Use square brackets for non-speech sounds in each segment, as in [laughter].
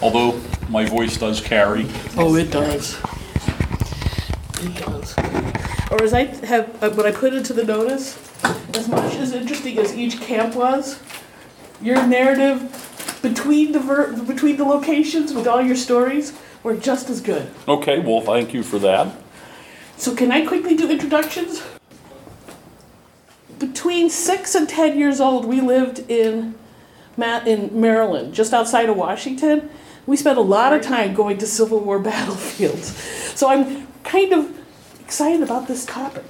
although my voice does carry. Oh, it does. It does. Or as I have, uh, when I put into the notice, as much as interesting as each camp was, your narrative between the ver- between the locations with all your stories were just as good. Okay, well, thank you for that. So can I quickly do introductions? Between six and ten years old, we lived in Ma- in Maryland, just outside of Washington. We spent a lot of time going to Civil War battlefields. So I'm kind of excited about this topic.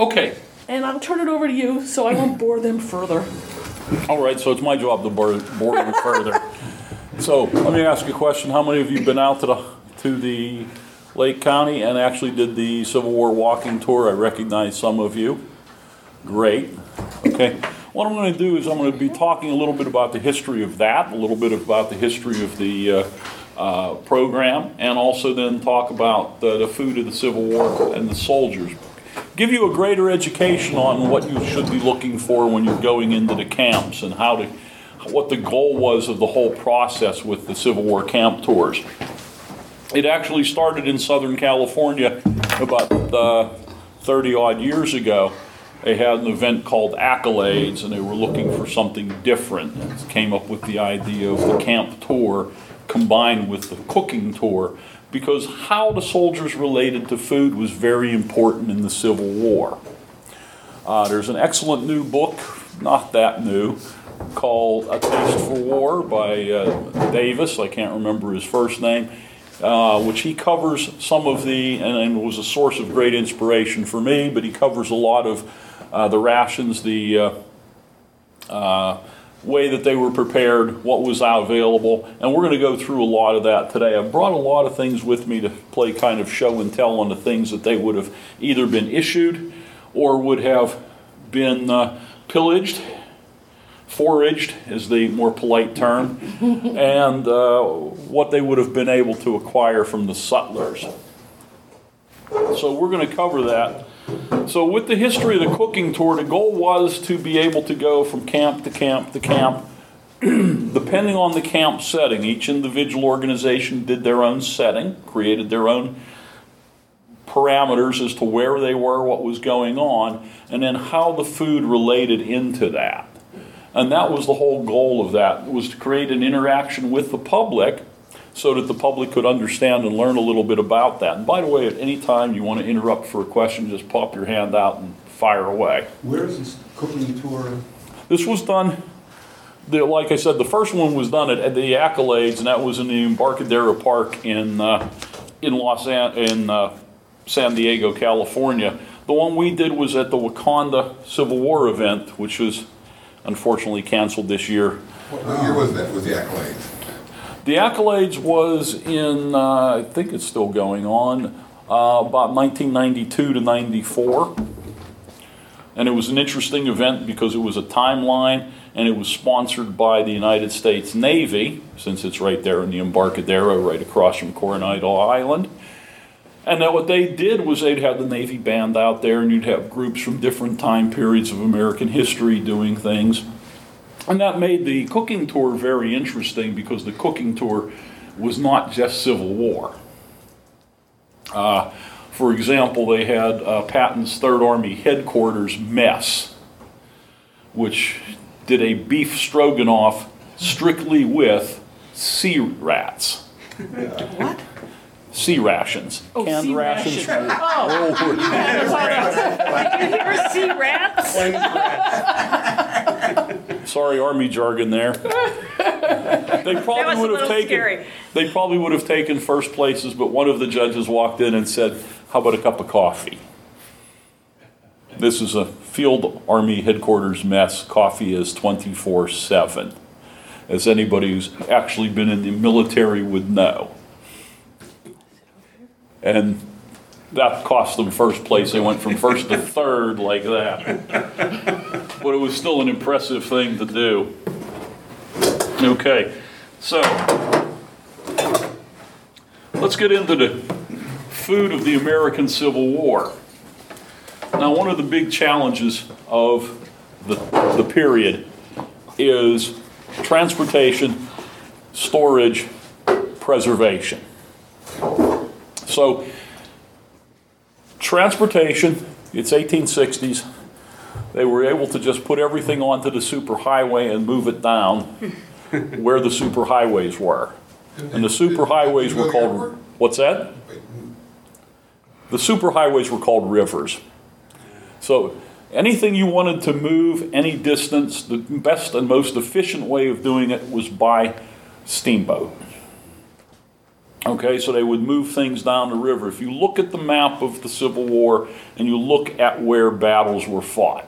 Okay, And I'll turn it over to you so I won't bore them further. all right, so it's my job to bore, bore you further. So let me ask you a question. How many of you have been out to the, to the Lake County and actually did the Civil War walking tour? I recognize some of you. Great. Okay. What I'm going to do is I'm going to be talking a little bit about the history of that, a little bit about the history of the uh, uh, program, and also then talk about the, the food of the Civil War and the soldiers. Give you a greater education on what you should be looking for when you're going into the camps and how to, what the goal was of the whole process with the Civil War camp tours. It actually started in Southern California about uh, 30 odd years ago. They had an event called Accolades, and they were looking for something different. And came up with the idea of the camp tour combined with the cooking tour because how the soldiers related to food was very important in the Civil War. Uh, there's an excellent new book, not that new, called A Taste for War by uh, Davis. I can't remember his first name, uh, which he covers some of the, and, and was a source of great inspiration for me, but he covers a lot of uh, the rations, the uh, uh, way that they were prepared, what was available, and we're going to go through a lot of that today. I've brought a lot of things with me to play kind of show and tell on the things that they would have either been issued or would have been uh, pillaged, foraged is the more polite term, [laughs] and uh, what they would have been able to acquire from the sutlers. So we're going to cover that. So with the history of the cooking tour, the goal was to be able to go from camp to camp to camp, [clears throat] depending on the camp setting. Each individual organization did their own setting, created their own parameters as to where they were, what was going on, and then how the food related into that. And that was the whole goal of that, was to create an interaction with the public so that the public could understand and learn a little bit about that. And by the way, at any time you want to interrupt for a question, just pop your hand out and fire away. Where is this cooking tour? This was done, the, like I said, the first one was done at, at the Accolades, and that was in the Embarcadero Park in, uh, in Los An- in uh, San Diego, California. The one we did was at the Wauconda Civil War event, which was unfortunately canceled this year. What year was that, was the accolades? The Accolades was in, uh, I think it's still going on, uh, about 1992 to 94. And it was an interesting event because it was a timeline and it was sponsored by the United States Navy, since it's right there in the Embarcadero, right across from Coronado Island. And then what they did was they'd have the Navy band out there, and you'd have groups from different time periods of American history doing things. And that made the cooking tour very interesting because the cooking tour was not just Civil War. Uh, for example, they had uh, Patton's Third Army Headquarters mess, which did a beef stroganoff strictly with sea rats. What? C rations. Oh, Canned C rations. ration. Oh, [laughs] Did [laughs] [laughs] you hear sea rats? Sorry, army jargon there. [laughs] They probably would have taken. scary. They probably would have taken first places, but one of the judges walked in and said, "How about a cup of coffee?" This is a field army headquarters mess. Coffee is twenty four seven, as anybody who's actually been in the military would know. And that cost them first place. They went from first to third like that. But it was still an impressive thing to do. Okay, so let's get into the food of the American Civil War. Now, one of the big challenges of the, the period is transportation, storage, preservation. So, transportation, it's 1860s. They were able to just put everything onto the superhighway and move it down [laughs] where the superhighways were. And the superhighways were called, what's that? The superhighways were called rivers. So anything you wanted to move any distance, the best and most efficient way of doing it was by steamboat. Okay, so they would move things down the river. If you look at the map of the Civil War and you look at where battles were fought,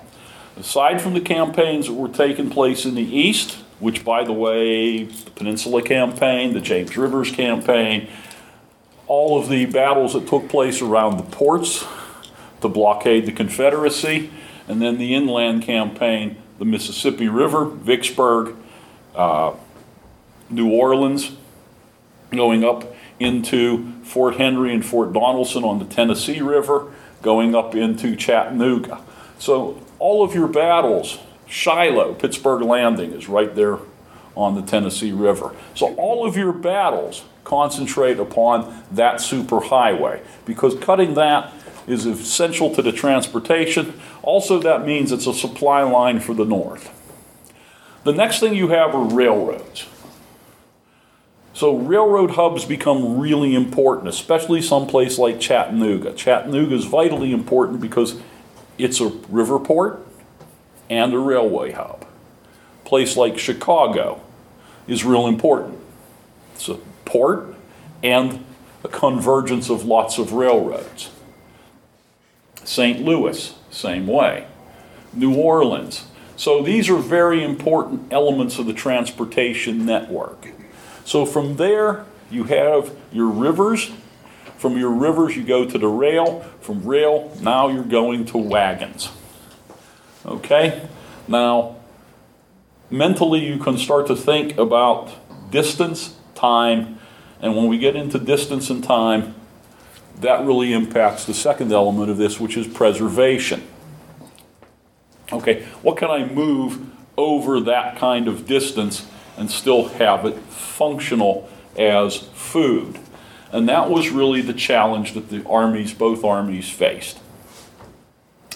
aside from the campaigns that were taking place in the east, which, by the way, the Peninsula Campaign, the James Rivers Campaign, all of the battles that took place around the ports to blockade the Confederacy, and then the inland campaign, the Mississippi River, Vicksburg, uh, New Orleans, going up into Fort Henry and Fort Donelson on the Tennessee River, going up into Chattanooga. So all of your battles, Shiloh, Pittsburg Landing is right there on the Tennessee River. So all of your battles concentrate upon that superhighway because cutting that is essential to the transportation. Also, that means it's a supply line for the North. The next thing you have are railroads. So railroad hubs become really important, especially someplace like Chattanooga. Chattanooga is vitally important because it's a river port and a railway hub. Place like Chicago is real important. It's a port and a convergence of lots of railroads. St. Louis, same way. New Orleans. So these are very important elements of the transportation network. So from there, you have your rivers. From your rivers, you go to the rail. From rail, now you're going to wagons. Okay? Now, mentally, you can start to think about distance, time, and when we get into distance and time, that really impacts the second element of this, which is preservation. Okay, what can I move over that kind of distance and still have it functional as food? And that was really the challenge that the armies, both armies, faced.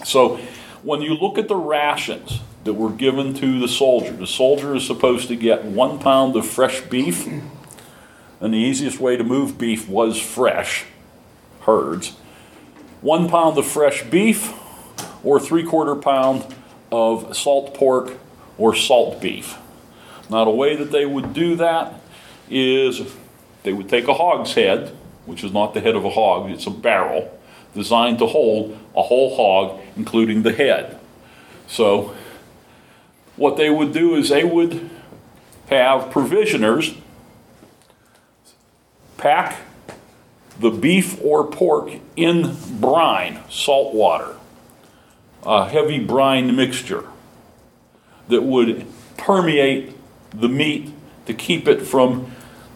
So when you look at the rations that were given to the soldier, the soldier is supposed to get one pound of fresh beef, and the easiest way to move beef was fresh herds. One pound of fresh beef, or three quarter pound of salt pork or salt beef. Now, the way that they would do that is they would take a hog's head, which is not the head of a hog, it's a barrel designed to hold a whole hog, including the head. So, what they would do is they would have provisioners pack the beef or pork in brine, salt water, a heavy brine mixture that would permeate the meat to keep it from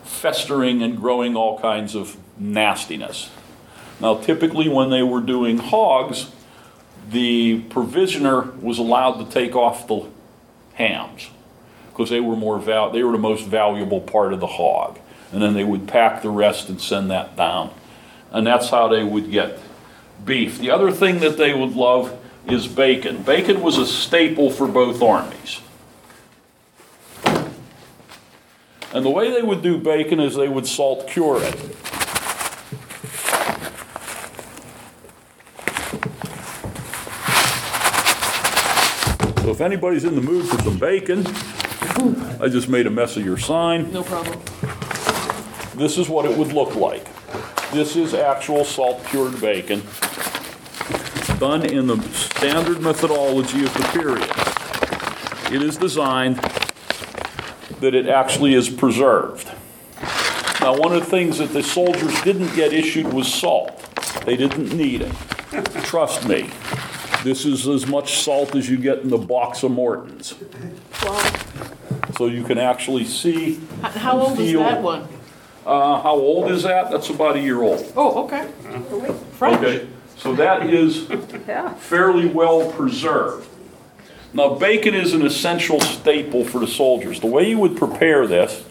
festering and growing all kinds of nastiness. Now, typically, when they were doing hogs, the provisioner was allowed to take off the hams because they were more val- they were the most valuable part of the hog, and then they would pack the rest and send that down, and that's how they would get beef. The other thing that they would love is bacon. Bacon was a staple for both armies. And the way they would do bacon is they would salt cure it. So if anybody's in the mood for some bacon, I just made a mess of your sign. No problem. This is what it would look like. This is actual salt cured bacon done in the standard methodology of the period. It is designed that it actually is preserved. Now, one of the things that the soldiers didn't get issued was salt. They didn't need it. Trust me, this is as much salt as you get in the box of Morton's. Wow. So you can actually see How, how old is that one? uh, how old is that? That's about a year old. Oh, okay. Fresh. Okay, so that is Yeah. fairly well preserved. Now, bacon is an essential staple for the soldiers. The way you would prepare this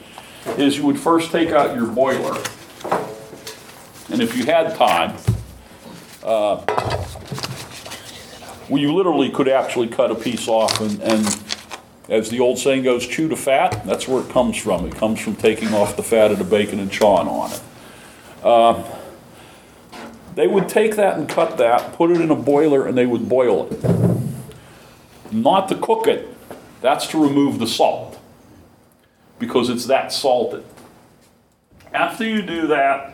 is you would first take out your boiler. And if you had time, uh, well, you literally could actually cut a piece off and, and as the old saying goes, chew the fat. That's where it comes from. It comes from taking off the fat of the bacon and chawing on it. Uh, they would take that and cut that, put it in a boiler, and they would boil it. Not to cook it, that's to remove the salt because it's that salted. After you do that,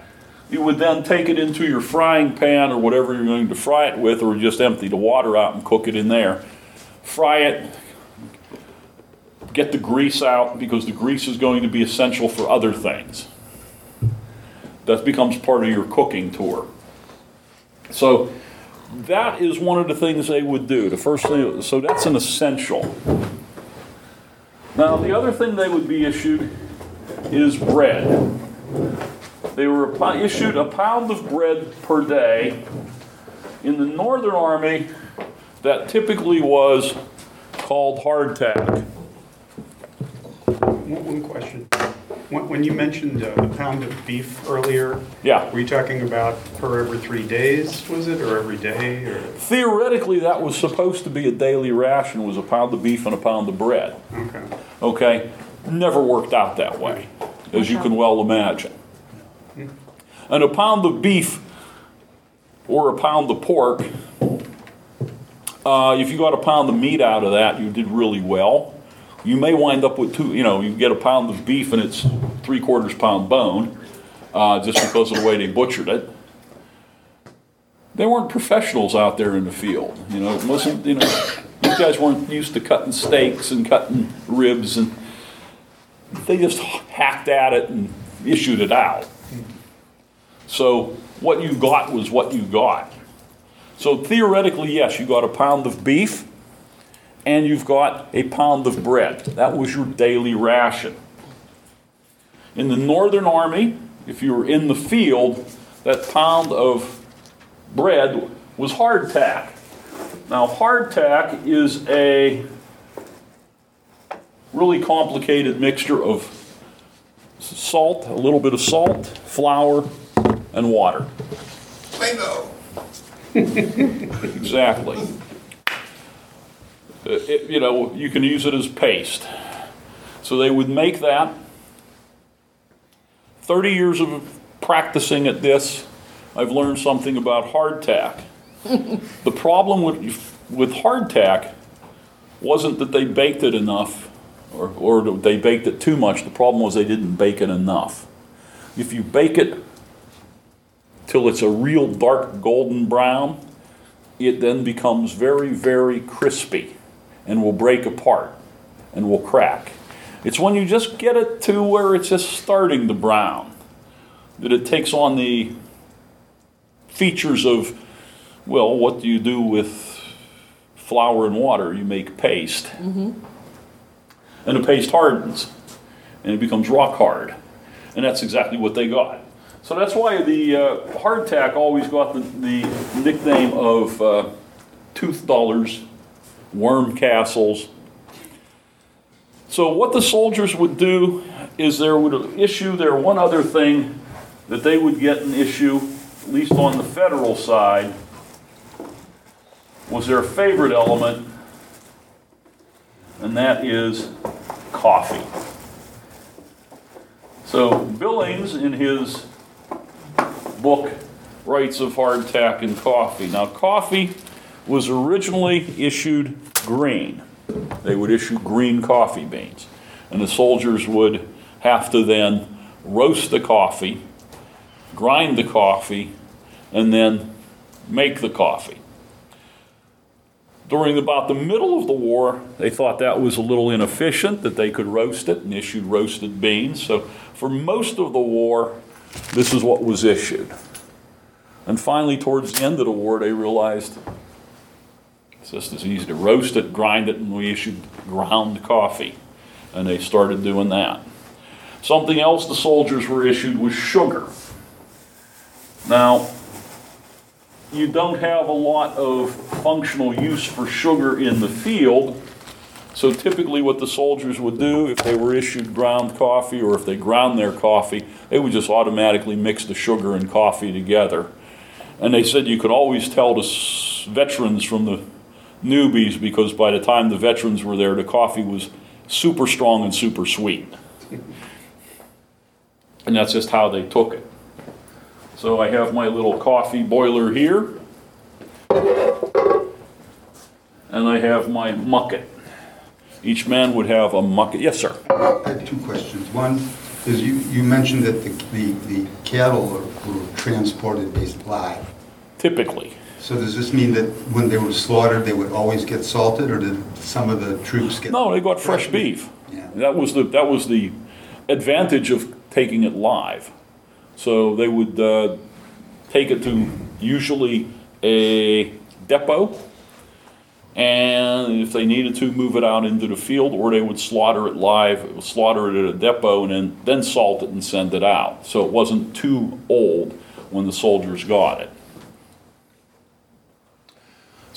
you would then take it into your frying pan or whatever you're going to fry it with, or just empty the water out and cook it in there. Fry it, get the grease out because the grease is going to be essential for other things. That becomes part of your cooking tour. So that is one of the things they would do. The first thing, so that's an essential. Now, the other thing they would be issued is bread. They were issued a pound of bread per day. In the Northern Army, that typically was called hardtack. One question. When when you mentioned uh, the pound of beef earlier, Yeah. were you talking about per every three days, was it, or every day, or? Theoretically, that was supposed to be a daily ration, was a pound of beef and a pound of bread. Okay. Okay? Never worked out that way, as you can well imagine. And a pound of beef or a pound of pork, uh, if you got a pound of meat out of that, you did really well. You may wind up with two, you know, you get a pound of beef and it's three quarters pound bone, uh, just because of the way they butchered it. They weren't professionals out there in the field, you know, wasn't, you know, these guys weren't used to cutting steaks and cutting ribs and they just hacked at it and issued it out. So what you got was what you got. So theoretically, yes, you got a pound of beef and you've got a pound of bread. That was your daily ration. In the Northern Army, if you were in the field, that pound of bread was hardtack. Now, hardtack is a really complicated mixture of salt, a little bit of salt, flour, and water. Bingo. Exactly. Uh, it- you know, you can use it as paste. So they would make that. 30 years of practicing at this, I've learned something about hardtack. [laughs] the problem with, with hardtack wasn't that they baked it enough or, or they baked it too much. The problem was they didn't bake it enough. If you bake it till it's a real dark golden brown, it then becomes very, very crispy and will break apart and will crack. It's when you just get it to where it's just starting to brown that it takes on the features of, well, what do you do with flour and water? You make paste. And the paste hardens and it becomes rock hard. And that's exactly what they got. So that's why the uh, hardtack always got the, the nickname of uh, tooth dullers, worm castles. So what the soldiers would do is there would issue their one other thing that they would get an issue, at least on the federal side, was their favorite element, and that is coffee. So Billings, in his book, writes of hardtack and coffee. Now, coffee was originally issued green. They would issue green coffee beans. And the soldiers would have to then roast the coffee, grind the coffee, and then make the coffee. During about the middle of the war, they thought that was a little inefficient, that they could roast it and issued roasted beans. So for most of the war, this is what was issued. And finally, towards the end of the war, they realized just as easy to roast it, grind it, and we issued ground coffee. And they started doing that. Something else the soldiers were issued was sugar. Now, you don't have a lot of functional use for sugar in the field So typically what the soldiers would do, if they were issued ground coffee or if they ground their coffee, they would just automatically mix the sugar and coffee together. And they said you could always tell the veterans from the newbies because by the time the veterans were there, the coffee was super strong and super sweet. And that's just how they took it. So I have my little coffee boiler here. And I have my mucket. Each man would have a mucket. Yes, sir. I have two questions. One is you, you mentioned that the, the the cattle were were transported based live. Typically. So does this mean that when they were slaughtered, they would always get salted, or did some of the troops get? No, they got fresh beef. Yeah. That was the, that was the advantage of taking it live. So they would uh, take it to usually a depot, and if they needed to, move it out into the field, or they would slaughter it live, slaughter it at a depot, and then, then salt it and send it out. So it wasn't too old when the soldiers got it.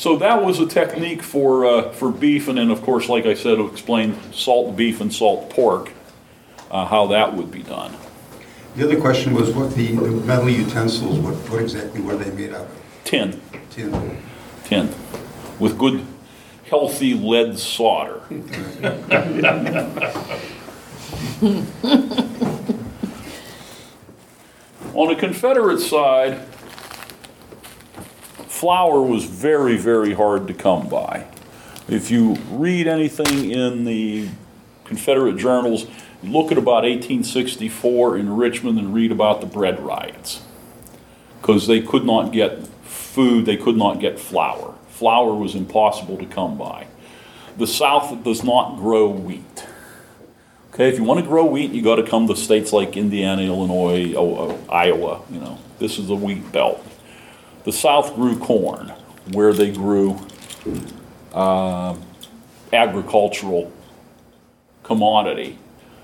So that was a technique for, uh, for beef, and then, of course, like I said, explain salt beef and salt pork, uh, how that would be done. The other question was what the the metal utensils, what, what exactly were they made out of? Tin, Tin. tin, with good, healthy lead solder. [laughs] On the Confederate side, flour was very, very hard to come by. If you read anything in the Confederate journals, look at about 1864 in Richmond and read about the bread riots. Because they could not get food, they could not get flour. Flour was impossible to come by. The South does not grow wheat. Okay, if you want to grow wheat, you got to come to states like Indiana, Illinois, Iowa. You know, this is the wheat belt. The South grew corn, where they grew uh, agricultural commodity.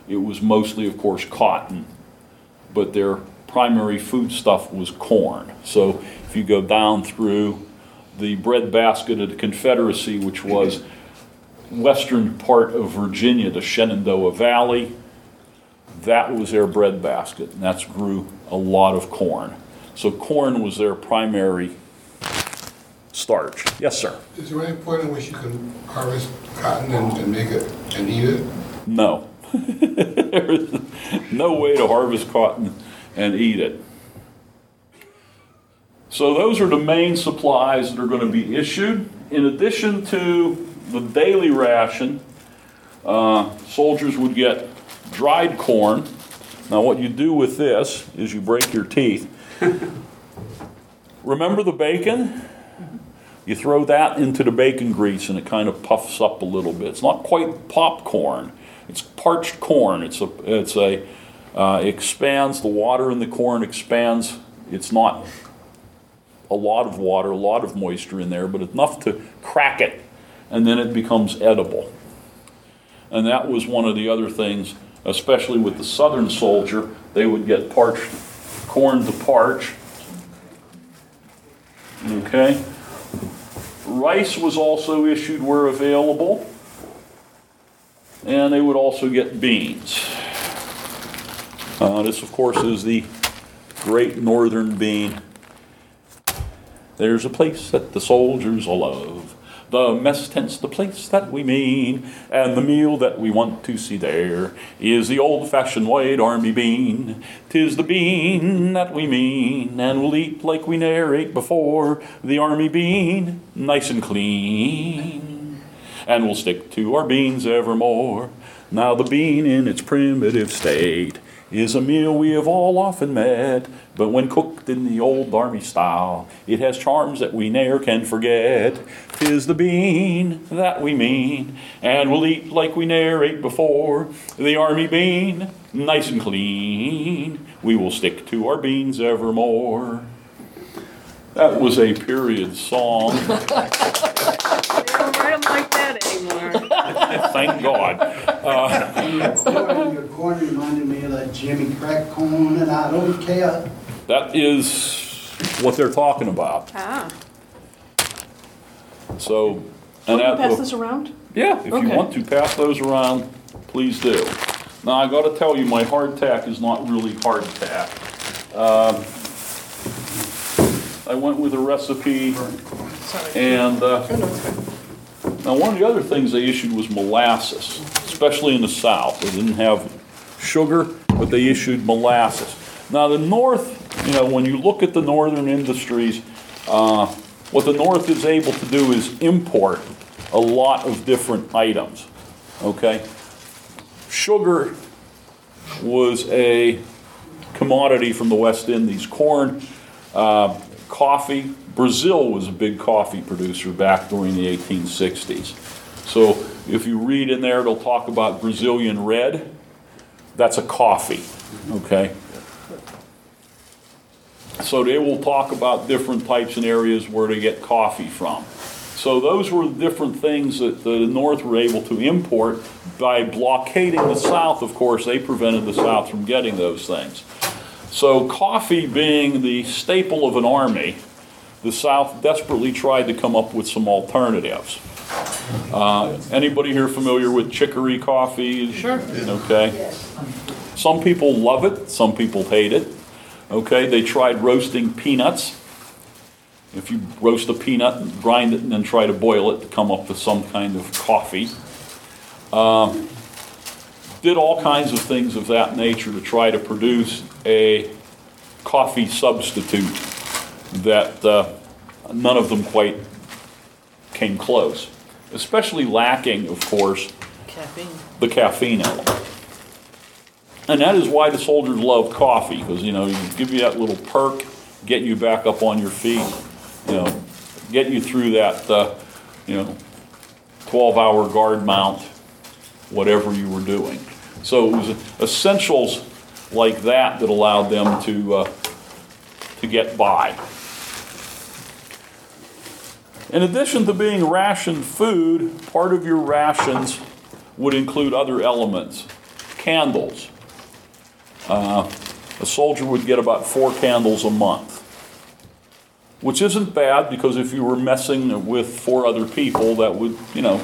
It was mostly, of course, cotton, but their primary foodstuff was corn. So if you go down through the breadbasket of the Confederacy, which was western part of Virginia, the Shenandoah Valley, that was their breadbasket, and that's grew a lot of corn. So corn was their primary starch. Yes, sir. Is there any point in which you can harvest cotton and, and make it, and eat it? No. [laughs] There's no way to harvest cotton and eat it. So those are the main supplies that are going to be issued. In addition to the daily ration, uh, soldiers would get dried corn. Now, what you do with this is you break your teeth. [laughs] Remember the bacon? You throw that into the bacon grease and it kind of puffs up a little bit. It's not quite popcorn. It's parched corn. It's a, it's a, uh, expands, the water in the corn expands. It's not a lot of water, a lot of moisture in there, but enough to crack it, and then it becomes edible. And that was one of the other things, especially with the southern soldier, they would get parched corn to parch. Okay? Rice was also issued where available. And they would also get beans. Uh, this, of course, is the great northern bean. There's a place that the soldiers love. The mess tent's the place that we mean, and the meal that we want to see there is the old-fashioned white army bean. 'Tis the bean that we mean, and we'll eat like we ne'er ate before. The army bean, nice and clean, and we'll stick to our beans evermore. Now the bean in its primitive state is a meal we have all often met, but when cooked in the old army style, it has charms that we ne'er can forget. 'Tis the bean that we mean, and we'll eat like we ne'er ate before. The army bean, nice and clean, we will stick to our beans evermore. That was a period song, [laughs] They don't write 'em like that anymore. [laughs] thank God. Your corn reminded me of that Jimmy Crack corn, and I don't care. That is what they're talking about. Ah, So, and to pass this around? Yeah, if you Okay. want to pass those around, please do. Now, I gotta tell you, my hardtack is not really hardtack. Um, I went with a recipe and, uh, now, one of the other things they issued was molasses, especially in the south. They didn't have sugar, but they issued molasses. Now, the north, you know, when you look at the northern industries, uh, what the north is able to do is import a lot of different items, okay? Sugar was a commodity from the West Indies. Corn, uh, coffee. Brazil was a big coffee producer back during the 1860s. So if you read in there, it'll talk about Brazilian red. That's a coffee, okay? So they will talk about different types and areas where they get coffee from. So those were different things that the North were able to import. By blockading the South, of course, they prevented the South from getting those things. So coffee being the staple of an army, the South desperately tried to come up with some alternatives. Uh, Anybody here familiar with chicory coffee? Sure. Okay. Some people love it, some people hate it. Okay, they tried roasting peanuts. If you roast a peanut, and grind it, and then try to boil it to come up with some kind of coffee. Um, Did all kinds of things of that nature to try to produce a coffee substitute that uh, none of them quite came close. Especially lacking, of course, Caffeine. the caffeine element. And that is why the soldiers love coffee, because, you know, you give you that little perk, get you back up on your feet, you know, get you through that, uh, you know, 12-hour guard mount, whatever you were doing. So it was essentials like that that allowed them to, uh, to get by. In addition to being rationed food, part of your rations would include other elements. Candles. Uh, a soldier would get about four candles a month, which isn't bad because if you were messing with four other people, that would, you know,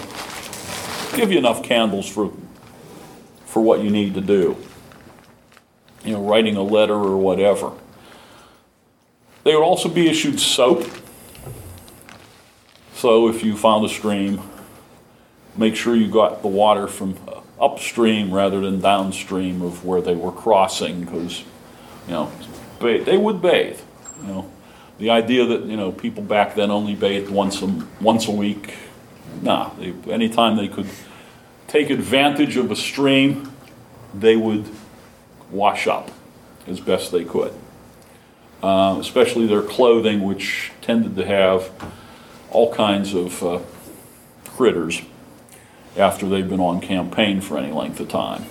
give you enough candles for, for what you need to do. You know, writing a letter or whatever. They would also be issued soap. So if you found a stream, make sure you got the water from upstream rather than downstream of where they were crossing, because, you know, they would bathe, you know. The idea that, you know, people back then only bathed once a, once a week, nah, they, anytime they could take advantage of a stream, they would wash up as best they could. Uh, especially their clothing, which tended to have all kinds of uh, critters after they've been on campaign for any length of time.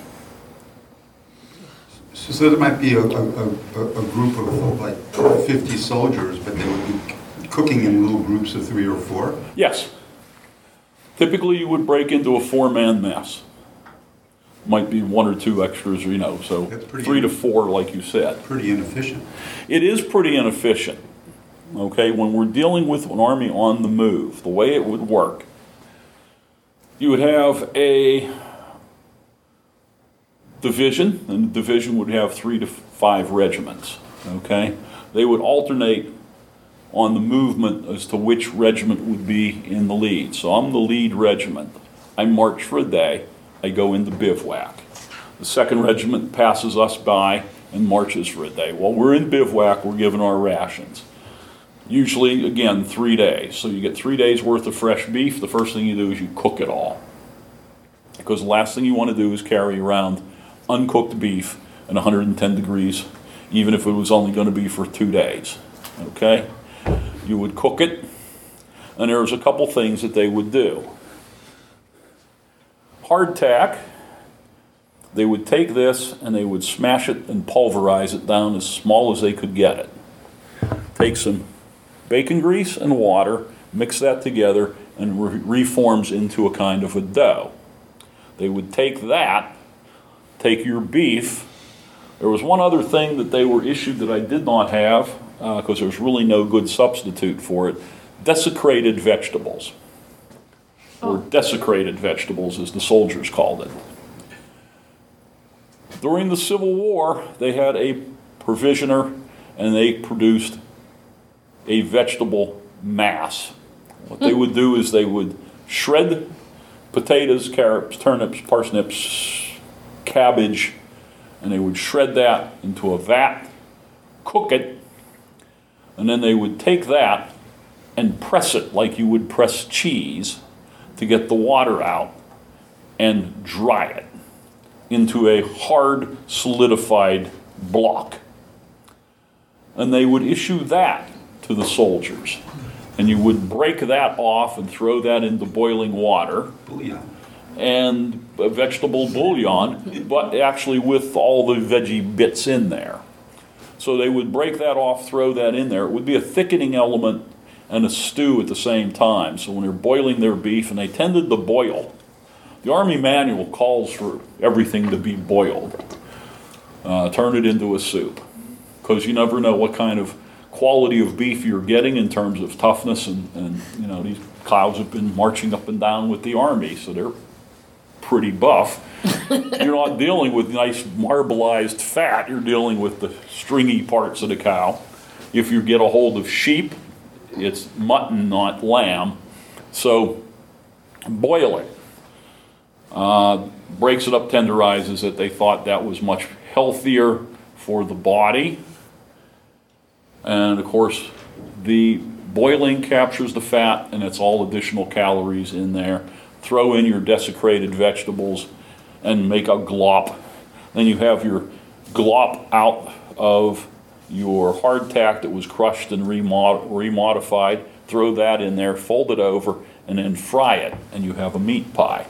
So so there might be a, a, a, a group of like 50 soldiers, but they would be cooking in little groups of three or four? Yes. Typically, you would break into a four-man mess. Might be one or two extras, you know, so three to four, like you said. Pretty inefficient. It is pretty inefficient, okay? When we're dealing with an army on the move, the way it would work, you would have a division, and the division would have three to five regiments, okay? They would alternate on the movement as to which regiment would be in the lead. So I'm the lead regiment. I march for a day, I go into bivouac. The second regiment passes us by and marches for a day. While we're in bivouac, we're given our rations. Usually, again, three days. So you get three days worth of fresh beef. The first thing you do is you cook it all. Because the last thing you want to do is carry around uncooked beef at 110 degrees, even if it was only going to be for two days. Okay? You would cook it, and there was a couple things that they would do. Hardtack, they would take this and they would smash it and pulverize it down as small as they could get it. Take some bacon grease and water, mix that together, and re- reforms into a kind of a dough. They would take that, take your beef. There was one other thing that they were issued that I did not have, uh, because there's really no good substitute for it desiccated vegetables. Oh. or desecrated vegetables, as the soldiers called it. During the Civil War, they had a provisioner and they produced a vegetable mass. What they would do is they would shred potatoes, carrots, turnips, parsnips, cabbage, and they would shred that into a vat, cook it, and then they would take that and press it like you would press cheese to get the water out and dry it into a hard, solidified block. And they would issue that to the soldiers. And you would break that off and throw that into boiling water Booyah. and a vegetable bouillon, but actually with all the veggie bits in there. So they would break that off, throw that in there. It would be a thickening element and a stew at the same time. So when they're boiling their beef, and they tended to boil, the Army manual calls for everything to be boiled. Uh, turn it into a soup, because you never know what kind of quality of beef you're getting in terms of toughness. And, and you know these cows have been marching up and down with the Army, so they're pretty buff. [laughs] you're not dealing with nice marbleized fat. You're dealing with the stringy parts of the cow. If you get a hold of sheep, it's mutton, not lamb. So boil it. Uh, breaks it up, tenderizes it. They thought that was much healthier for the body. And of course, the boiling captures the fat, and it's all additional calories in there. Throw in your desecrated vegetables and make a glop. Then you have your glop out of your hardtack that was crushed and remod- remodified. Throw that in there, fold it over, and then fry it, and you have a meat pie.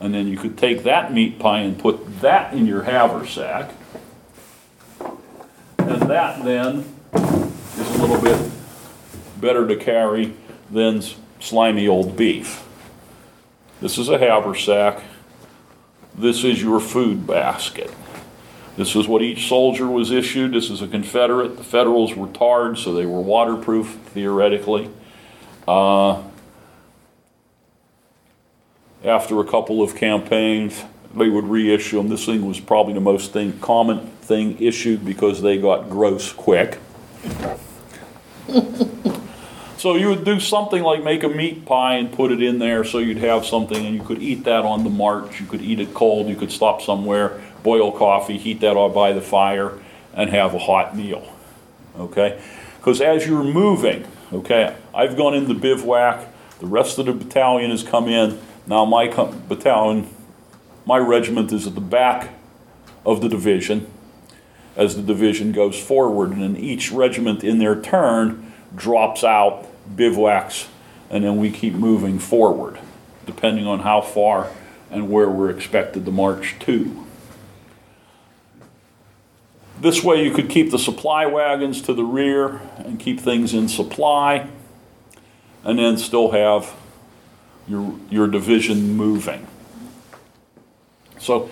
And then you could take that meat pie and put that in your haversack. And that then little bit better to carry than slimy old beef. This is a haversack. This is your food basket. This is what each soldier was issued. This is a Confederate. The Federals were tarred, so they were waterproof theoretically. Uh, after a couple of campaigns, they would reissue them. This thing was probably the most thing, common thing issued because they got gross quick. [laughs] So you would do something like make a meat pie and put it in there so you'd have something and you could eat that on the march. You could eat it cold, you could stop somewhere, boil coffee, heat that all by the fire, and have a hot meal. Okay? Because as you're moving, okay, I've gone into bivouac, the rest of the battalion has come in. Now my battalion, my regiment is at the back of the division as the division goes forward, and then each regiment in their turn drops out, bivouacs, and then we keep moving forward, depending on how far and where we're expected to march to. This way, you could keep the supply wagons to the rear and keep things in supply, and then still have your, your division moving. So,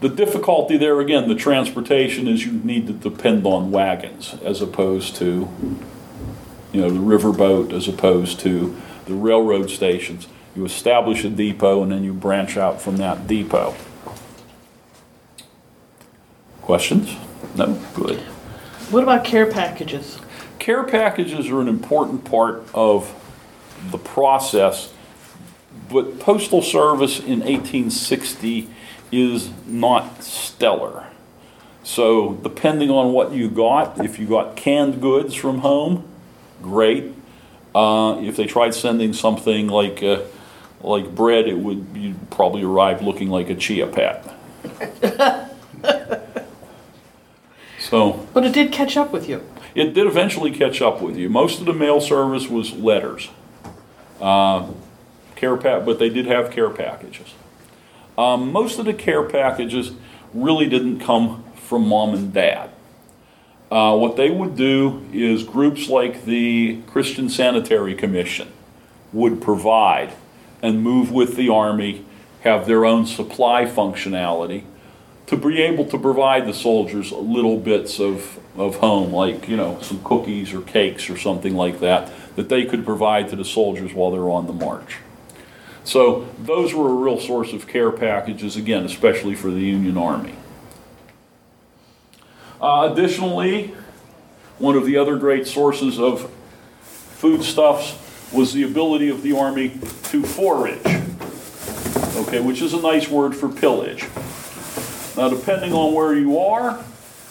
the difficulty there, again, the transportation is you need to depend on wagons as opposed to, you know, the riverboat as opposed to the railroad stations. You establish a depot and then you branch out from that depot. Questions? No? Good. What about care packages? Care packages are an important part of the process, but Postal Service in 1860 is not stellar. So, depending on what you got, if you got canned goods from home, great. Uh, if they tried sending something like uh, like bread, it would you'd probably arrive looking like a chia pet. [laughs] so. But it did catch up with you. It did eventually catch up with you. Most of the mail service was letters, uh, care pa- but they did have care packages. Um, most of the care packages really didn't come from mom and dad. Uh, what they would do is groups like the Christian Sanitary Commission would provide and move with the Army, have their own supply functionality to be able to provide the soldiers little bits of, of home, like, you know, some cookies or cakes or something like that, that they could provide to the soldiers while they're on the march. So those were a real source of care packages, again, especially for the Union Army. Uh, Additionally, one of the other great sources of foodstuffs was the ability of the Army to forage, okay, which is a nice word for pillage. Now, depending on where you are,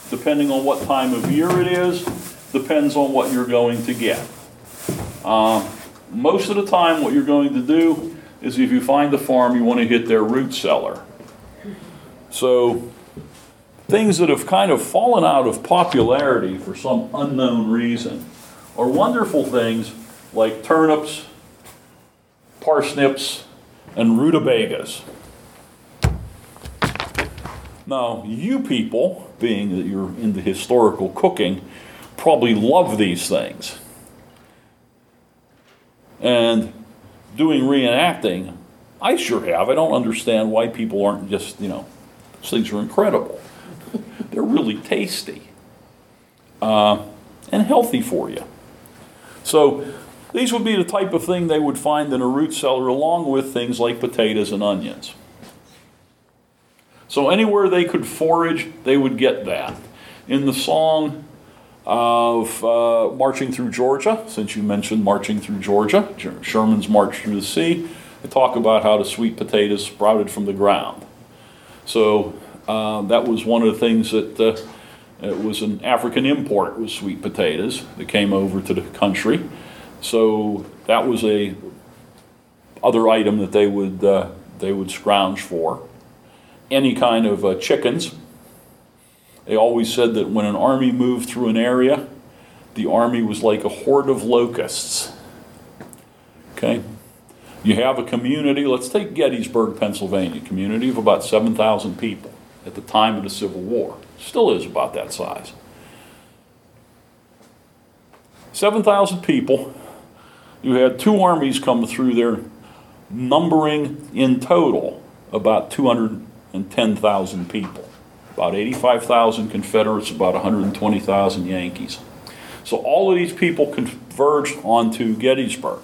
depending on what time of year it is, depends on what you're going to get. Uh, Most of the time, what you're going to do is if you find the farm, you want to hit their root cellar. So, things that have kind of fallen out of popularity for some unknown reason are wonderful things like turnips, parsnips, and rutabagas. Now, you people, being that you're into historical cooking, probably love these things. And doing reenacting, I sure have. I don't understand why people aren't just, you know, these things are incredible. [laughs] They're really tasty uh, and healthy for you. So, these would be the type of thing they would find in a root cellar, along with things like potatoes and onions. So anywhere they could forage, they would get that. In the song of uh, Marching Through Georgia, since you mentioned marching through Georgia, Sherman's March Through the Sea, talk about how the sweet potatoes sprouted from the ground. So uh, that was one of the things that uh, it was an African import was sweet potatoes that came over to the country. So that was a other item that they would uh, they would scrounge for any kind of uh, chickens. They always said that when an army moved through an area, the army was like a horde of locusts. Okay? You have a community, let's take Gettysburg, Pennsylvania, community of about 7,000 people at the time of the Civil War. Still is about that size. 7,000 people. You had two armies come through there, numbering in total about 210,000 people. About 85,000 Confederates, about 120,000 Yankees. So all of these people converged onto Gettysburg.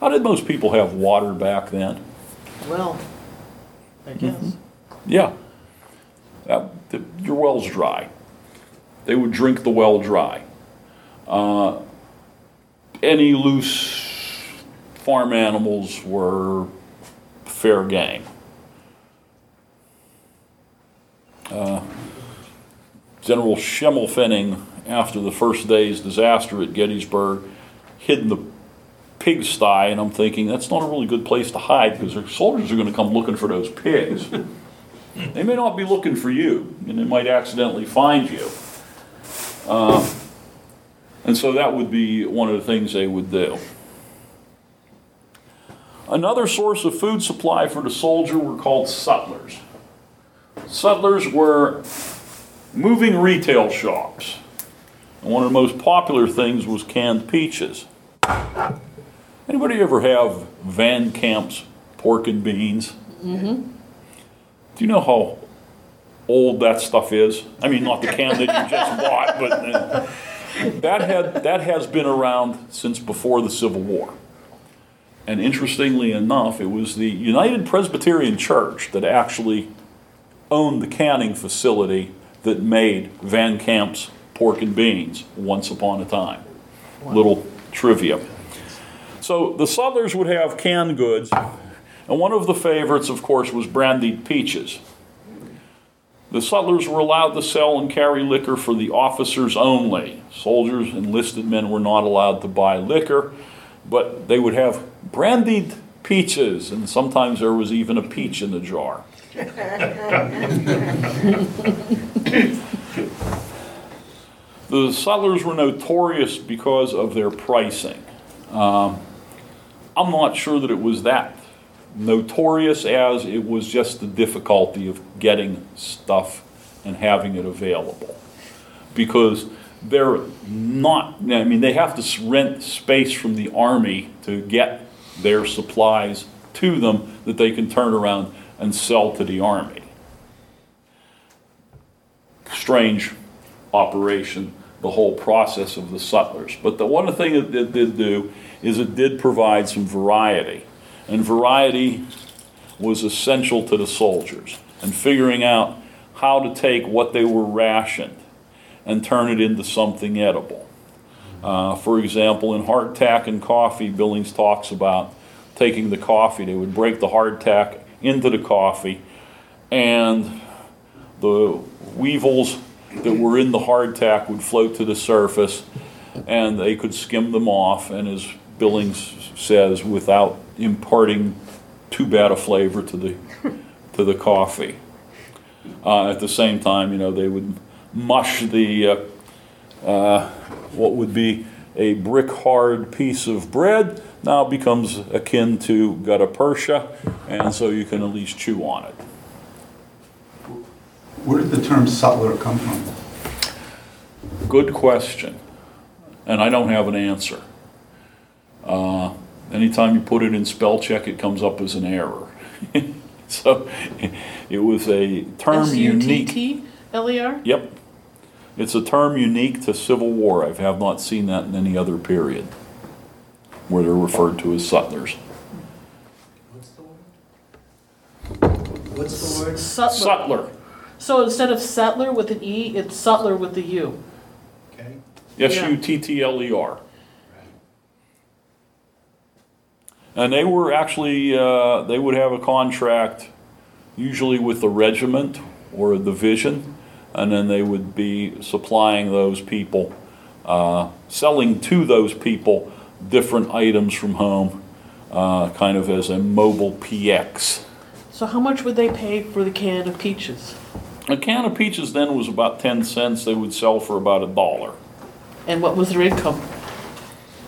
How did most people have water back then? Well, I guess. Yeah. That, the, your well's dry. They would drink the well dry. Uh, any loose farm animals were fair game. Uh, General Schimmelfennig, after the first day's disaster at Gettysburg, hid in the pigsty, and I'm thinking that's not a really good place to hide because their soldiers are going to come looking for those pigs. they may not be looking for you, and they might accidentally find you. Uh, and so that would be one of the things they would do. Another source of food supply for the soldier were called sutlers. Sutlers were moving retail shops. And one of the most popular things was canned peaches. Anybody ever have Van Camp's pork and beans? Mm-hmm. Do you know how old that stuff is? I mean, not the can that you just [laughs] bought, but uh, that had that has been around since before the Civil War. And interestingly enough, it was the United Presbyterian Church that actually owned the canning facility that made Van Camp's pork and beans once upon a time. Little trivia. So the Sutlers would have canned goods, and one of the favorites, of course, was brandied peaches. The sutlers were allowed to sell and carry liquor for the officers only. Soldiers, enlisted men were not allowed to buy liquor, but they would have brandied peaches, and sometimes there was even a peach in the jar. [laughs] the settlers were notorious because of their pricing. Um, I'm not sure that it was that notorious as it was just the difficulty of getting stuff and having it available. Because they're not, I mean, they have to rent space from the army to get their supplies to them that they can turn around and sell to the army. Strange operation the whole process of the sutlers. But the one thing it did, did do is it did provide some variety. And variety was essential to the soldiers and figuring out how to take what they were rationed and turn it into something edible. Uh, for example, in hardtack and coffee, Billings talks about taking the coffee. They would break the hardtack into the coffee, and the weevils that were in the hardtack would float to the surface, and they could skim them off. And as Billings says, without imparting too bad a flavor to the to the coffee. Uh, at the same time, you know, they would mush the uh, uh, what would be a brick hard piece of bread now becomes akin to gutta percha, and so you can at least chew on it. Where did the term sutler come from? Good question, and I don't have an answer. Uh, anytime you put it in spell check, it comes up as an error. [laughs] so it was a term unique. S-U-T-T-L-E-R? Yep. It's a term unique to Civil War. I have not seen that in any other period where they're referred to as sutlers. What's the word? What's the word? Sutler. Sutler. So instead of settler with an E, it's sutler with a U. Okay. S U T T L E R. And they were actually, uh, they would have a contract usually with the regiment or a division, and then they would be supplying those people, uh, selling to those people different items from home, uh, kind of as a mobile PX. So how much would they pay for the can of peaches? A can of peaches then was about 10 cents, they would sell for about a dollar. And what was their income?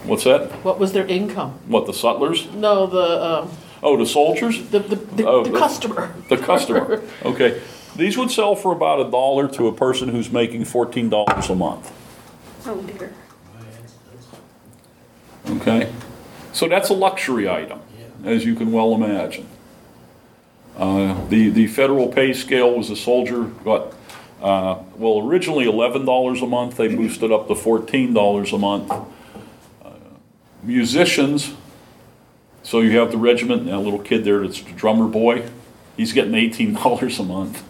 What's that? What was their income? What, the sutlers? No, the, um, Oh, the soldiers? the, the, the, Oh, the the- customer. The customer, [laughs] okay. These would sell for about a dollar to a person who's making fourteen dollars a month, Oh dear. okay? So that's a luxury item, as you can well imagine. Uh, the, the federal pay scale was a soldier got, uh, well, originally eleven dollars a month, they boosted up to fourteen dollars a month. Uh, Musicians, so you have the regiment, and that little kid there that's the drummer boy, he's getting eighteen [laughs] dollars a month.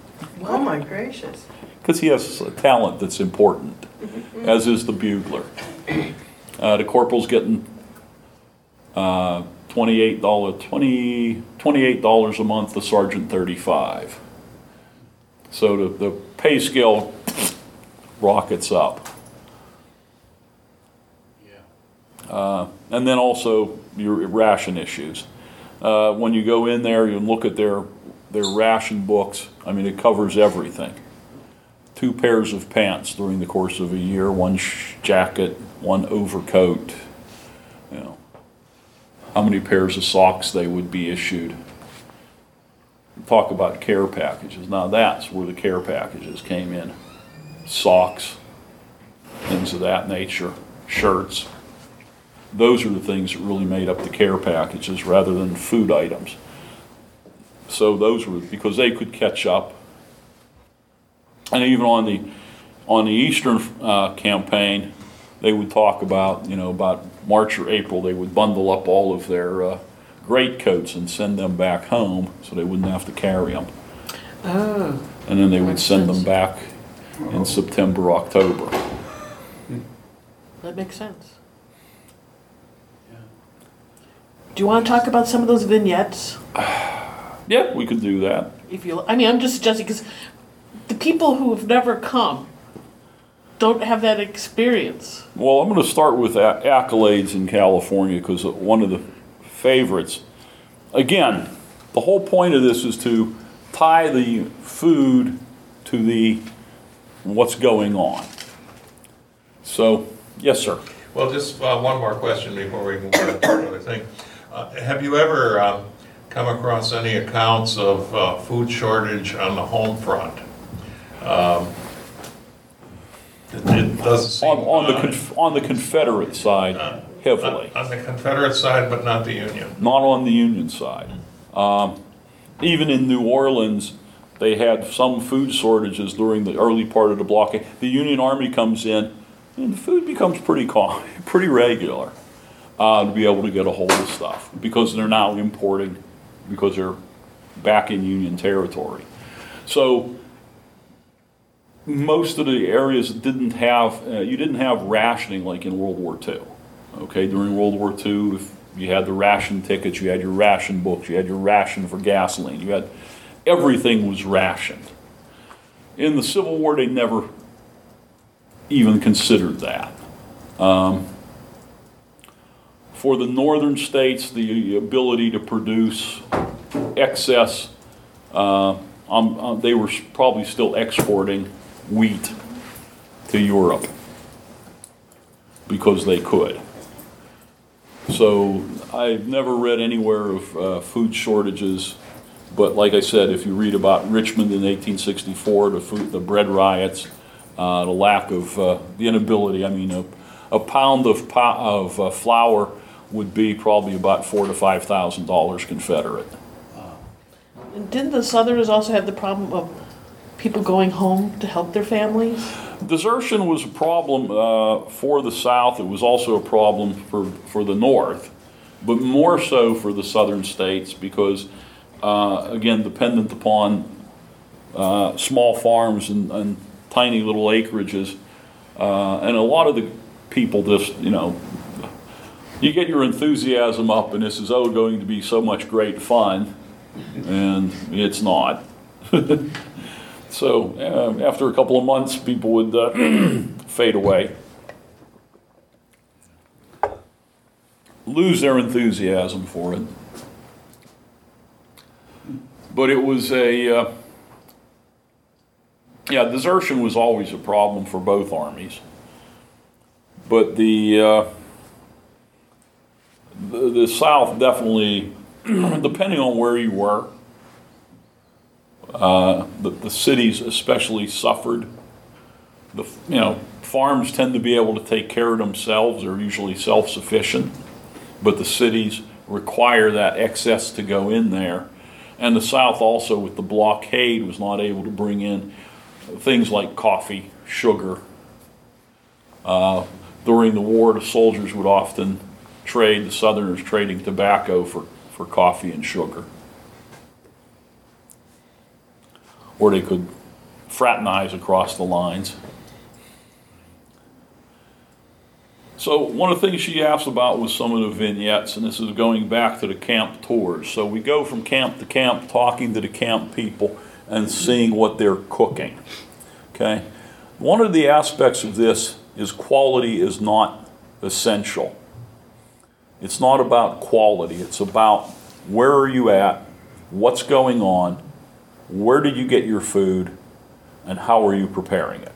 Oh my gracious. Because he has a talent that's important, as is the bugler. Uh, the corporal's getting uh, twenty-eight dollar, twenty, twenty-eight dollars a month, the sergeant thirty-five. So the, the pay scale rockets up. Uh, And then also your ration issues. Uh, When you go in there, you look at their, their ration books, I mean, it covers everything. Two pairs of pants during the course of a year, one sh- jacket, one overcoat, you know. How many pairs of socks they would be issued. Talk about care packages. Now that's where the care packages came in. Socks, things of that nature, shirts. Those are the things that really made up the care packages rather than food items. So those were, because they could catch up. And even on the, on the Eastern uh, campaign, they would talk about, you know, about March or April, they would bundle up all of their uh, greatcoats and send them back home so they wouldn't have to carry them. Oh, And then they would Makes send them back in September, October. that makes sense. Yeah. Do you want to talk about some of those vignettes? [sighs] Yeah, we could do that. If you, I mean, I'm just suggesting because the people who have never come don't have that experience. Well, I'm going to start with a- accolades in California because one of the favorites. Again, the whole point of this is to tie the food to the what's going on. So, yes, sir. Well, just uh, one more question before we move on to another thing. Uh, Have you ever um, come across any accounts of uh, food shortage on the home front? Um, It it doesn't seem... On, on the uh, conf- on the Confederate side, heavily. On the Confederate side, but not the Union. not on the Union side. Um, even in New Orleans, they had some food shortages during the early part of the blockade. The Union Army comes in, and the food becomes pretty com- [laughs] pretty regular uh, to be able to get a hold of stuff because they're now importing because they're back in Union territory. So most of the areas didn't have uh, you didn't have rationing like in World War II. Okay, during World War II, if you had the ration tickets, you had your ration books, you had your ration for gasoline, you had everything was rationed. In the Civil War, they never even considered that. Um, for the northern states, the ability to produce excess, uh, um, uh, they were probably still exporting wheat to Europe because they could. So I've never read anywhere of uh, food shortages, but like I said, if you read about Richmond in 1864, the food, the bread riots, uh, the lack of, uh, the inability, I mean, a, a pound of, po- of uh, flour would be probably about four to five thousand dollars Confederate. Didn't the Southerners also have the problem of people going home to help their families? Desertion was a problem uh, for the South. It was also a problem for, for the North, but more so for the southern states because, uh, again, dependent upon uh, small farms and, and tiny little acreages. Uh, and a lot of the people just, you know, you get your enthusiasm up and this is, oh, going to be so much great fun, and it's not. [laughs] So uh, after a couple of months, people would uh, [clears throat] fade away, lose their enthusiasm for it. But it was a, uh, yeah, desertion was always a problem for both armies. But the, uh, the, South definitely, [clears throat] depending on where you were, uh, the, the cities especially suffered. The, you know, farms tend to be able to take care of themselves, they're usually self-sufficient, but the cities require that excess to go in there. And the South also, with the blockade, was not able to bring in things like coffee, sugar. Uh, during the war, the soldiers would often trade, the Southerners trading tobacco for, for coffee and sugar. or they could fraternize across the lines. So one of the things she asked about was some of the vignettes, and this is going back to the camp tours. So we go from camp to camp, talking to the camp people and seeing what they're cooking. Okay? One of the aspects of this is quality is not essential. It's not about quality, it's about where are you at, what's going on, where did you get your food, and how are you preparing it?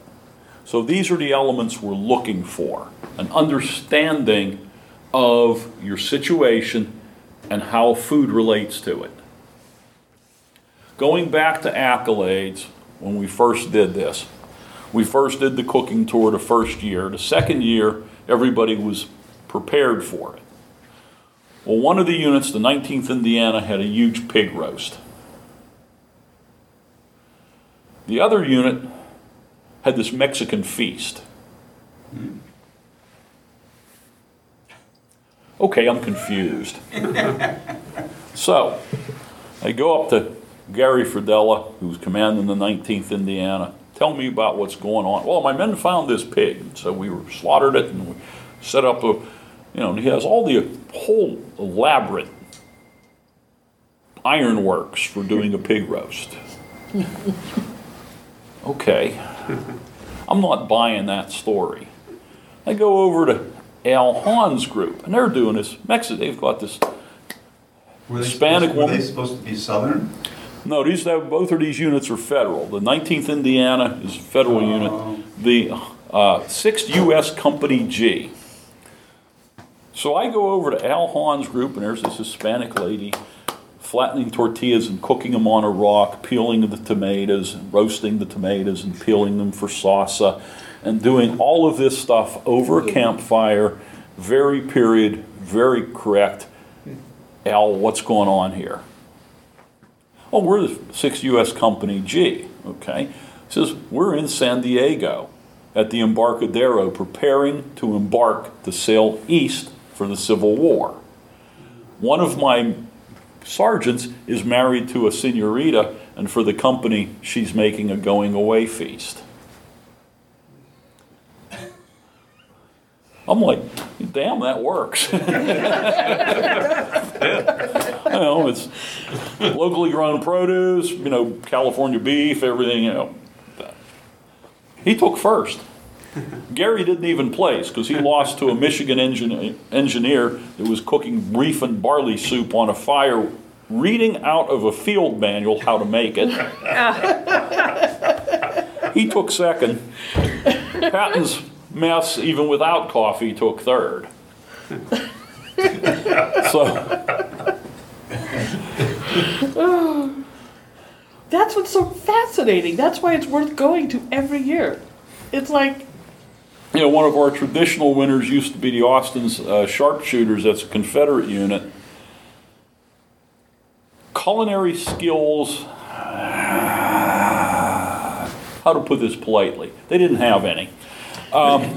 So these are the elements we're looking for an understanding of your situation and how food relates to it. Going back to accolades, when we first did this, we first did the cooking tour the first year. The second year, everybody was prepared for it. Well, one of the units, the 19th Indiana, had a huge pig roast. The other unit had this Mexican feast. Okay, I'm confused. [laughs] so, I go up to Gary Fridella, who's commanding the 19th Indiana. Tell me about what's going on. Well, my men found this pig, so we slaughtered it and we set up a, you know, and he has all the whole elaborate ironworks for doing a pig roast. [laughs] Okay. I'm not buying that story. I go over to Al Hahn's group, and they're doing this. Mexican, they've got this. Were Hispanic supposed- Were woman. they supposed to be southern? No, these have, both of these units are federal. The 19th Indiana is a federal unit. The uh, 6th U.S. Company G. So I go over to Al Hahn's group, and there's this Hispanic lady flattening tortillas and cooking them on a rock, peeling the tomatoes, and roasting the tomatoes and peeling them for salsa, and doing all of this stuff over a campfire, very period, very correct. Al, what's going on here? Oh, we're the 6th U.S. Company G, okay? Says, we're in San Diego. at the Embarcadero preparing to embark to sail east for the Civil War. One of my sergeants is married to a senorita, and for the company, she's making a going away feast. I'm like, damn, that works. [laughs] you know, it's locally grown produce, you know, California beef, everything, you know. He took first. Gary didn't even place because he lost to a Michigan engin- engineer that was cooking beef and barley soup on a fire, reading out of a field manual how to make it. he took second. Patton's mess, even without coffee, took third. so, That's what's so fascinating. That's why it's worth going to every year. It's like, you know, one of our traditional winners used to be the Austin's uh, Sharpshooters. That's a Confederate unit. Culinary skills. How to put this politely? They didn't have any. Um, [laughs]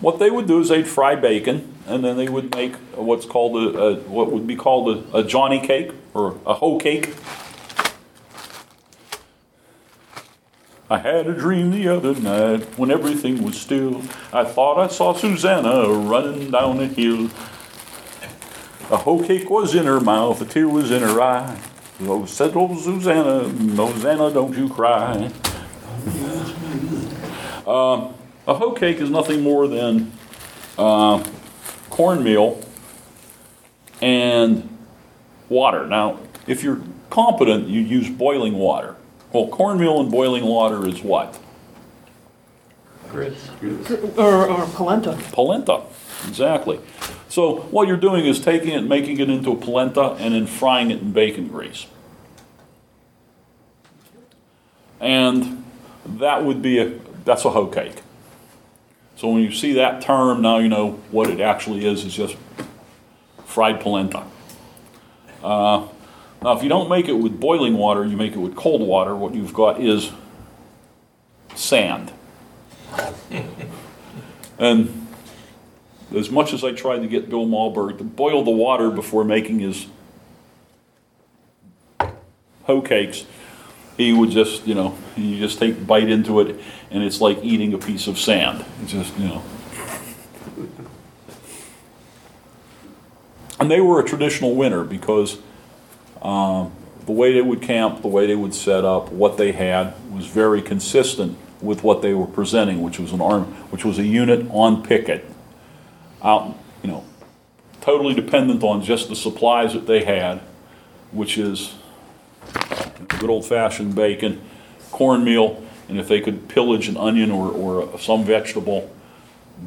what they would do is they'd fry bacon, and then they would make what's called a, a what would be called a, a Johnny cake or a hoe cake. I had a dream the other night when everything was still. I thought I saw Susanna running down the hill. A hoe cake was in her mouth, a tear was in her eye. Oh, said old Susanna, Susanna, don't you cry. Um, a hoe cake is nothing more than uh, cornmeal and water. Now, if you're competent, you use boiling water. Well, cornmeal and boiling water is what? or, or polenta. Polenta, exactly. So what you're doing is taking it, making it into a polenta, and then frying it in bacon grease. And that would be a that's a hoe cake. So when you see that term, now you know what it actually is. It's just fried polenta. Uh, now, if you don't make it with boiling water, you make it with cold water. What you've got is sand. and as much as I tried to get Bill Malberg to boil the water before making his hoe cakes, he would just, you know, you just take a bite into it, and it's like eating a piece of sand. It's just, you know. And they were a traditional winner because um, the way they would camp, the way they would set up, what they had was very consistent with what they were presenting, which was an arm, which was a unit on picket, out, you know, totally dependent on just the supplies that they had, which is good old-fashioned bacon, cornmeal, and if they could pillage an onion or, or some vegetable,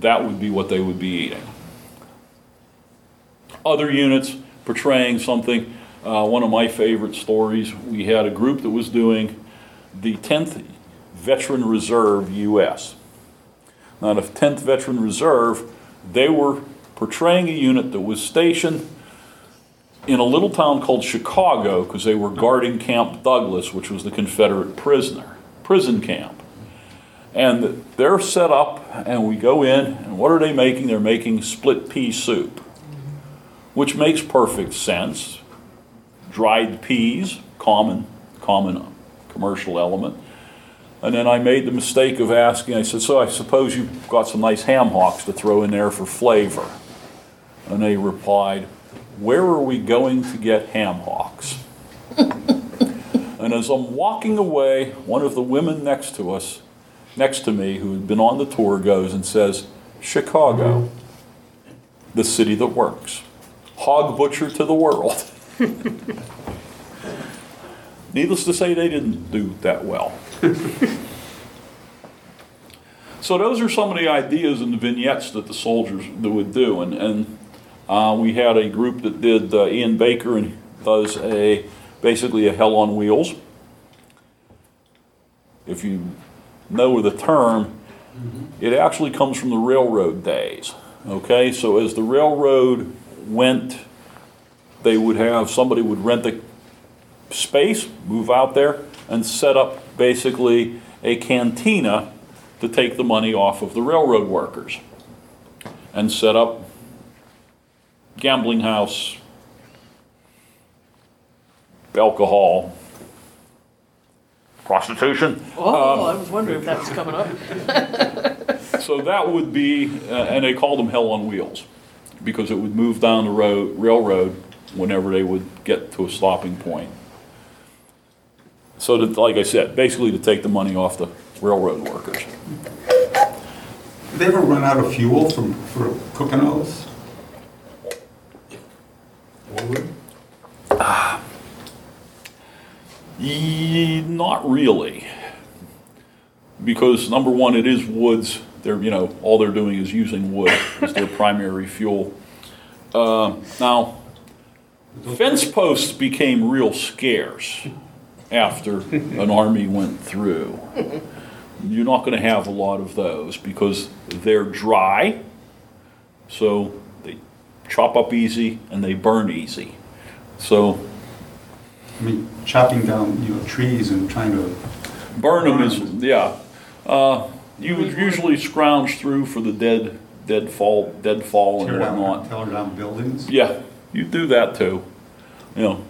that would be what they would be eating. Other units portraying something, uh, one of my favorite stories, we had a group that was doing the 10th Veteran Reserve US. Now, the 10th Veteran Reserve, they were portraying a unit that was stationed in a little town called Chicago because they were guarding Camp Douglas, which was the Confederate prisoner prison camp. And they're set up, and we go in, and what are they making? They're making split pea soup, which makes perfect sense. Dried peas, common, common commercial element. And then I made the mistake of asking, I said, So I suppose you've got some nice ham hocks to throw in there for flavor. And they replied, Where are we going to get ham hocks? [laughs] and as I'm walking away, one of the women next to us, next to me, who had been on the tour, goes and says, Chicago, the city that works. Hog butcher to the world. [laughs] [laughs] Needless to say, they didn't do that well. [laughs] so those are some of the ideas and the vignettes that the soldiers would do, and and uh, we had a group that did uh, Ian Baker and does a basically a hell on wheels. If you know the term, it actually comes from the railroad days. Okay, so as the railroad went, they would have somebody would rent the space, move out there, and set up basically a cantina to take the money off of the railroad workers and set up gambling house, alcohol, prostitution. Oh, I was wondering if that was coming up. [laughs] So that would be, uh, and they called them hell on wheels, because it would move down the road, railroad, whenever they would get to a stopping point. So that, like I said, basically to take the money off the railroad workers. Did they ever run out of fuel from, for cooking all this? Ye, not really. Because number one, it is woods, they're, you know, all they're doing is using wood as their primary fuel. Uh, now, fence posts became real scarce after an army went through. You're not gonna have a lot of those because they're dry, so they chop up easy and they burn easy. So I mean, chopping down, you know, trees and trying to, Burn them is, yeah. Uh, you would usually scrounge through for the dead, dead fall, dead fall tear and down, whatnot. tear down buildings. Yeah, you do that too. You know,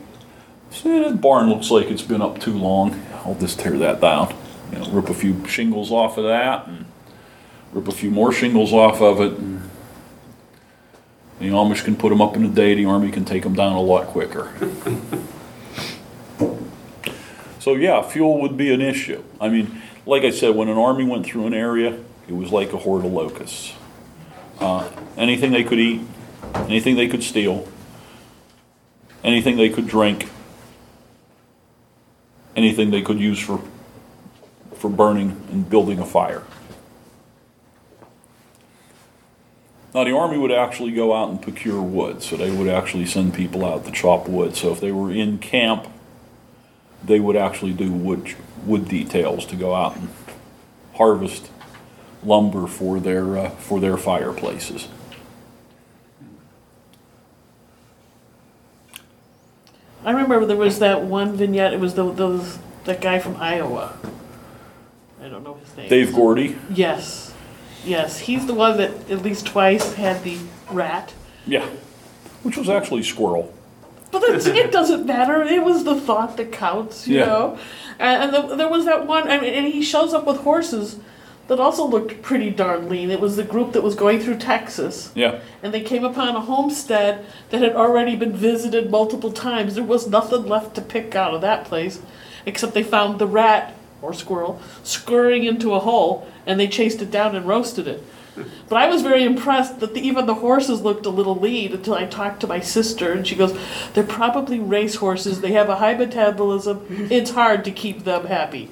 see, that barn looks like it's been up too long. I'll just tear that down. You know, rip a few shingles off of that and rip a few more shingles off of it. and The Amish can put them up in a day, the Army can take them down a lot quicker. [laughs] So yeah, fuel would be an issue. I mean, like I said, when an army went through an area, it was like a horde of locusts. Uh, anything they could eat, anything they could steal, anything they could drink, anything they could use for, for burning and building a fire. Now, the army would actually go out and procure wood, so they would actually send people out to chop wood. So if they were in camp, they would actually do wood, wood details to go out and harvest lumber for their, uh, for their fireplaces. I remember there was that one vignette, it was the, those, that guy from Iowa. I don't know his name. Dave Gordy, Yes, yes, he's the one that at least twice had the rat. yeah, which was actually squirrel. But that's, it doesn't matter. It was the thought that counts, you Yeah. know. And, and the, there was that one. I mean, and he shows up with horses that also looked pretty darn lean. It was the group that was going through Texas, Yeah, and they came upon a homestead that had already been visited multiple times. There was nothing left to pick out of that place, except they found the rat or squirrel scurrying into a hole, and they chased it down and roasted it. [laughs] But I was very impressed that the, even the horses looked a little lean until I talked to my sister, and she goes, "They're probably race horses. They have a high metabolism. It's hard to keep them happy,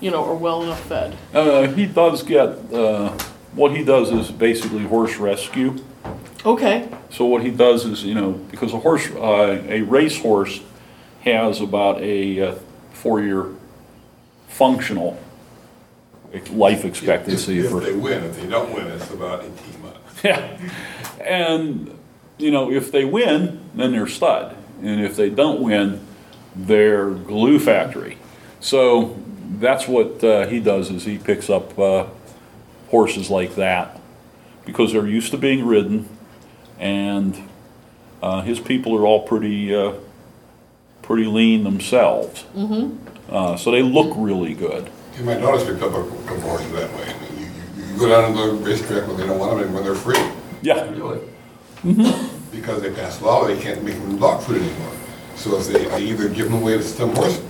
you know, are well enough fed." uh, he does get, uh, what he does is basically horse rescue. Okay. So what he does is, you know, because a horse, uh, a racehorse has about a uh, four-year functional life expectancy If for. they win, if they don't win, it's about eighteen months. [laughs] Yeah, and, you know, if they win, then they're stud, and if they don't win, they're glue factory. So that's what uh, he does, is he picks up uh, horses like that, because they're used to being ridden, and uh, his people are all pretty, uh, pretty lean themselves. Mm-hmm. Uh, so they look really good. And my daughter's picked up a couple horses that way. And you, you, you go down to the racetrack when they don't want them and when they're free. Yeah, Really. Because they pass a law, they can't make them dog food anymore. So if they, they either give them away to some horse,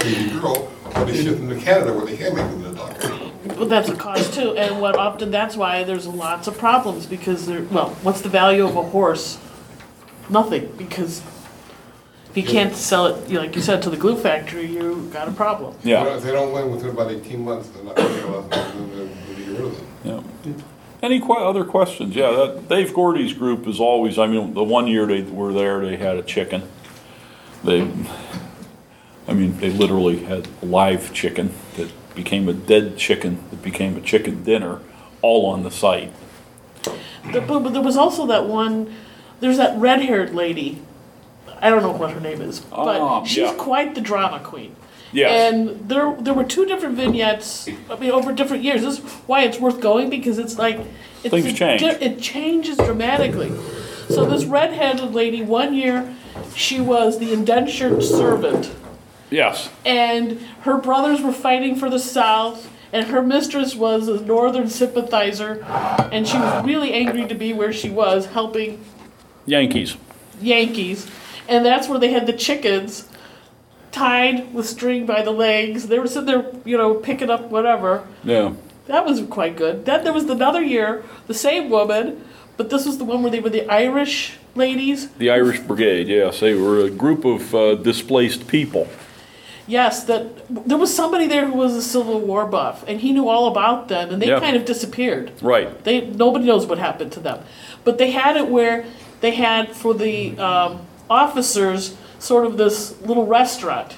baby girl, or they ship them to Canada where they can make them into dog food. But that's a cost too, and what often that's why there's lots of problems because there. Well, what's the value of a horse? Nothing, because if you can't sell it, you know, like you said, to the glue factory, you got a problem. If they yeah. don't- If they don't win within about eighteen months, they're not gonna be able to, they'll get rid of them. Yeah. Any que- other questions? Yeah, that, Dave Gordy's group is always, I mean, the one year they were there, they had a chicken. They, I mean, they literally had a live chicken that became a dead chicken, that became a chicken dinner, all on the site. There- But, but there was also that one. There's that red-haired lady. I don't know what her name is, but Ah, she's yeah. quite the drama queen. Yes. And there, there were two different vignettes, I mean, over different years. This is why it's worth going, because it's like. it's Things a change. di- It changes dramatically. So this red-headed lady, one year, she was the indentured servant. Yes. And her brothers were fighting for the South, and her mistress was a Northern sympathizer, and she was really angry to be where she was, helping Yankees. Yankees, and that's where they had the chickens tied with string by the legs. They were sitting there, you know, picking up whatever. Yeah. That was quite good. Then there was another year, the same woman, but this was the one where they were the Irish ladies. The Irish Brigade, yes. They were a group of uh, displaced people. Yes, that there was somebody there who was a Civil War buff, and he knew all about them, and they Yeah. kind of disappeared. Right. They nobody knows what happened to them, but they had it where they had for the um, officers sort of this little restaurant.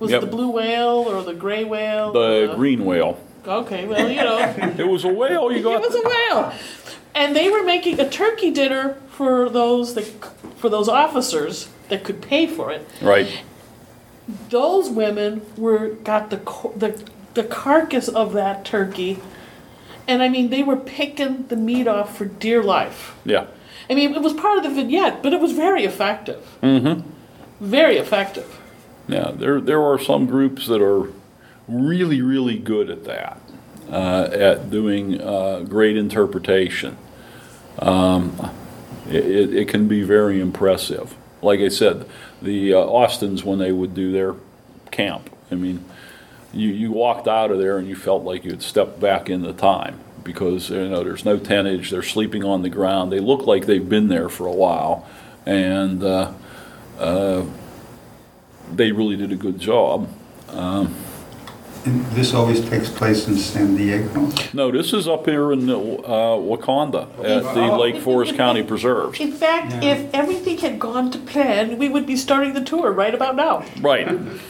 Was Yep. it the blue whale or the gray whale? The Uh, green whale. Okay, well you know, [laughs] It was a whale. You got. [laughs] it was a whale, and they were making a turkey dinner for those that for those officers that could pay for it. Right. Those women were got the the the carcass of that turkey, and I mean they were picking the meat off for dear life. Yeah. I mean, it was part of the vignette, but it was very effective. Mm-hmm. Very effective. Yeah. There there are some groups that are really really good at that, uh, at doing uh, great interpretation. Um, it, it, it can be very impressive. Like I said, the uh, Austins when they would do their camp. I mean, you, you walked out of there and you felt like you had stepped back into time because you know there's no tentage. They're sleeping on the ground. They look like they've been there for a while, and uh, uh, they really did a good job. And this always takes place in San Diego? No, this is up here in uh, Wauconda at the Lake Forest County Preserve. In fact, Yeah. if everything had gone to plan, we would be starting the tour right about now. Right.